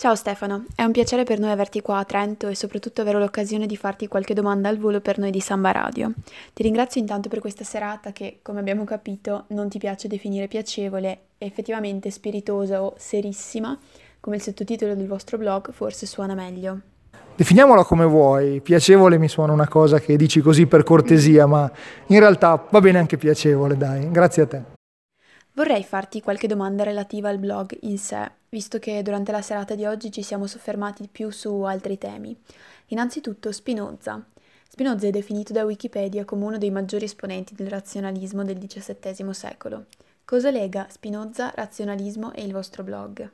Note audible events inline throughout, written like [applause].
Ciao Stefano, è un piacere per noi averti qua a Trento e soprattutto avere l'occasione di farti qualche domanda al volo per noi di Samba Radio. Ti ringrazio intanto per questa serata che, come abbiamo capito, non ti piace definire piacevole, effettivamente spiritosa o serissima, come il sottotitolo del vostro blog forse suona meglio. Definiamola come vuoi, piacevole mi suona una cosa che dici così per cortesia, ma in realtà va bene anche piacevole, dai, grazie a te. Vorrei farti qualche domanda relativa al blog in sé, visto che durante la serata di oggi ci siamo soffermati più su altri temi. Innanzitutto Spinoza. Spinoza è definito da Wikipedia come uno dei maggiori esponenti del razionalismo del XVII secolo. Cosa lega Spinoza, razionalismo e il vostro blog?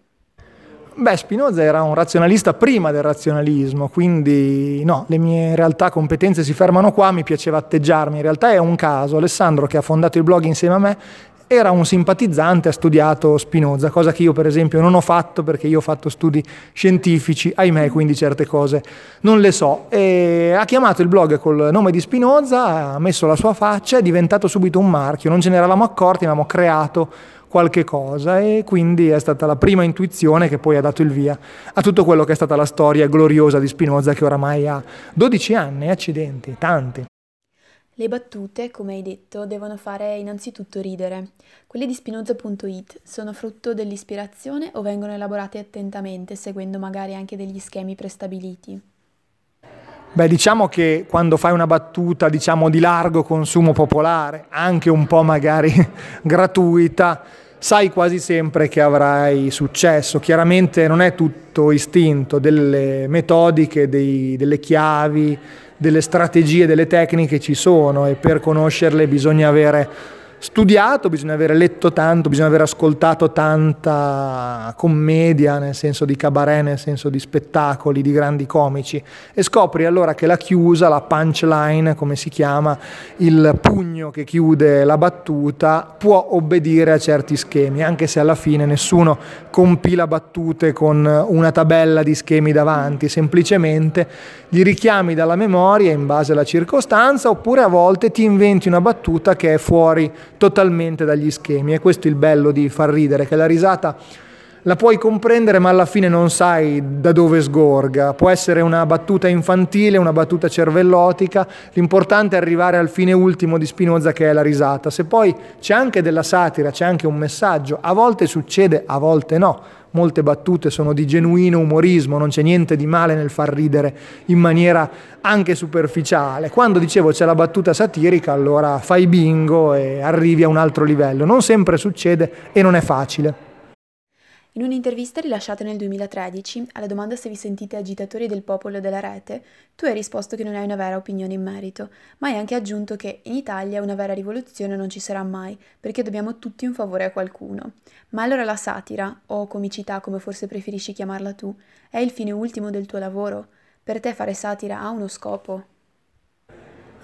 Beh, Spinoza era un razionalista prima del razionalismo, quindi no, le mie in realtà competenze si fermano qua, mi piaceva atteggiarmi. In realtà è un caso, Alessandro che ha fondato il blog insieme a me era un simpatizzante, ha studiato Spinoza, cosa che io per esempio non ho fatto perché io ho fatto studi scientifici, ahimè, quindi certe cose non le so. E ha chiamato il blog col nome di Spinoza, ha messo la sua faccia, è diventato subito un marchio, non ce ne eravamo accorti, avevamo creato qualche cosa e quindi è stata la prima intuizione che poi ha dato il via a tutto quello che è stata la storia gloriosa di Spinoza che oramai ha 12 anni, accidenti, tanti. Le battute, come hai detto, devono fare innanzitutto ridere. Quelle di Spinoza.it sono frutto dell'ispirazione o vengono elaborate attentamente, seguendo magari anche degli schemi prestabiliti? Beh, diciamo che quando fai una battuta, diciamo, di largo consumo popolare, anche un po' magari [laughs] gratuita, sai quasi sempre che avrai successo. Chiaramente non è tutto istinto, delle metodiche, dei, delle chiavi, delle strategie, delle tecniche ci sono e per conoscerle bisogna avere studiato, bisogna aver letto tanto, bisogna aver ascoltato tanta commedia, nel senso di cabaret, nel senso di spettacoli, di grandi comici e scopri allora che la chiusa, la punchline, come si chiama, il pugno che chiude la battuta, può obbedire a certi schemi, anche se alla fine nessuno compila battute con una tabella di schemi davanti, semplicemente li richiami dalla memoria in base alla circostanza oppure a volte ti inventi una battuta che è fuori totalmente dagli schemi. E questo è il bello di far ridere, che la risata la puoi comprendere ma alla fine non sai da dove sgorga. Può essere una battuta infantile, una battuta cervellotica, l'importante è arrivare al fine ultimo di Spinoza che è la risata. Se poi c'è anche della satira, c'è anche un messaggio, a volte succede, a volte no. Molte battute sono di genuino umorismo, non c'è niente di male nel far ridere in maniera anche superficiale. Quando dicevo c'è la battuta satirica, allora fai bingo e arrivi a un altro livello. Non sempre succede e non è facile. In un'intervista rilasciata nel 2013, alla domanda se vi sentite agitatori del popolo della rete, tu hai risposto che non hai una vera opinione in merito, ma hai anche aggiunto che in Italia una vera rivoluzione non ci sarà mai, perché dobbiamo tutti un favore a qualcuno. Ma allora la satira, o comicità come forse preferisci chiamarla tu, è il fine ultimo del tuo lavoro? Per te fare satira ha uno scopo?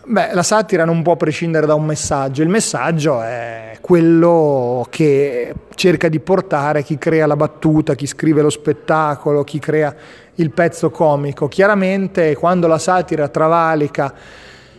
Beh, la satira non può prescindere da un messaggio. Il messaggio è quello che cerca di portare chi crea la battuta, chi scrive lo spettacolo, chi crea il pezzo comico. Chiaramente quando la satira travalica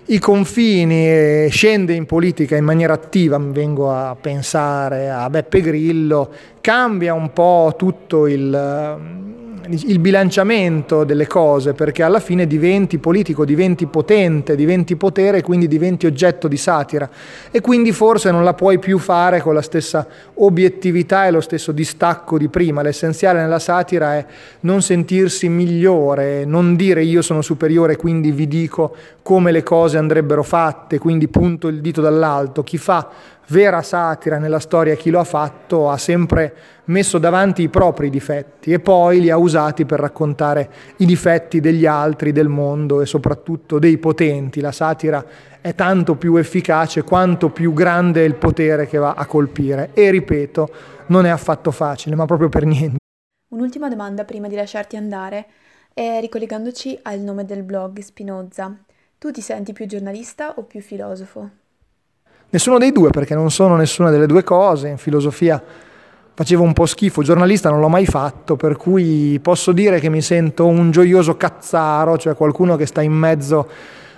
i confini e scende in politica in maniera attiva, vengo a pensare a Beppe Grillo, cambia un po' tutto il il bilanciamento delle cose perché alla fine diventi politico, diventi potente, diventi potere e quindi diventi oggetto di satira e quindi forse non la puoi più fare con la stessa obiettività e lo stesso distacco di prima. L'essenziale nella satira è non sentirsi migliore, non dire io sono superiore quindi vi dico come le cose andrebbero fatte, quindi punto il dito dall'alto. Chi fa vera satira nella storia, chi lo ha fatto ha sempre messo davanti i propri difetti e poi li ha usati per raccontare i difetti degli altri, del mondo e soprattutto dei potenti. La satira è tanto più efficace quanto più grande è il potere che va a colpire e ripeto, non è affatto facile, ma proprio per niente. Un'ultima domanda prima di lasciarti andare è ricollegandoci al nome del blog Spinoza. Tu ti senti più giornalista o più filosofo? Nessuno dei due, perché non sono nessuna delle due cose. In filosofia facevo un po' schifo, giornalista non l'ho mai fatto, per cui posso dire che mi sento un gioioso cazzaro, cioè qualcuno che sta in mezzo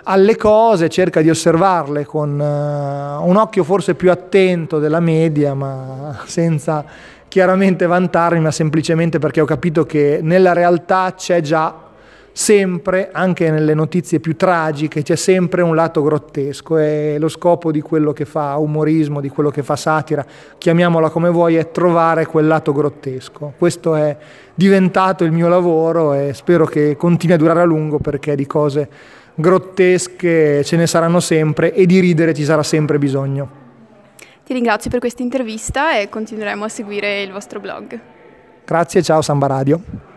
alle cose, cerca di osservarle con uh, un occhio forse più attento della media, ma senza chiaramente vantarmi, ma semplicemente perché ho capito che nella realtà c'è già sempre, anche nelle notizie più tragiche, c'è sempre un lato grottesco e lo scopo di quello che fa umorismo, di quello che fa satira, chiamiamola come vuoi, è trovare quel lato grottesco. Questo è diventato il mio lavoro e spero che continui a durare a lungo perché di cose grottesche ce ne saranno sempre e di ridere ci sarà sempre bisogno. Ti ringrazio per questa intervista e continueremo a seguire il vostro blog. Grazie, ciao Samba Radio.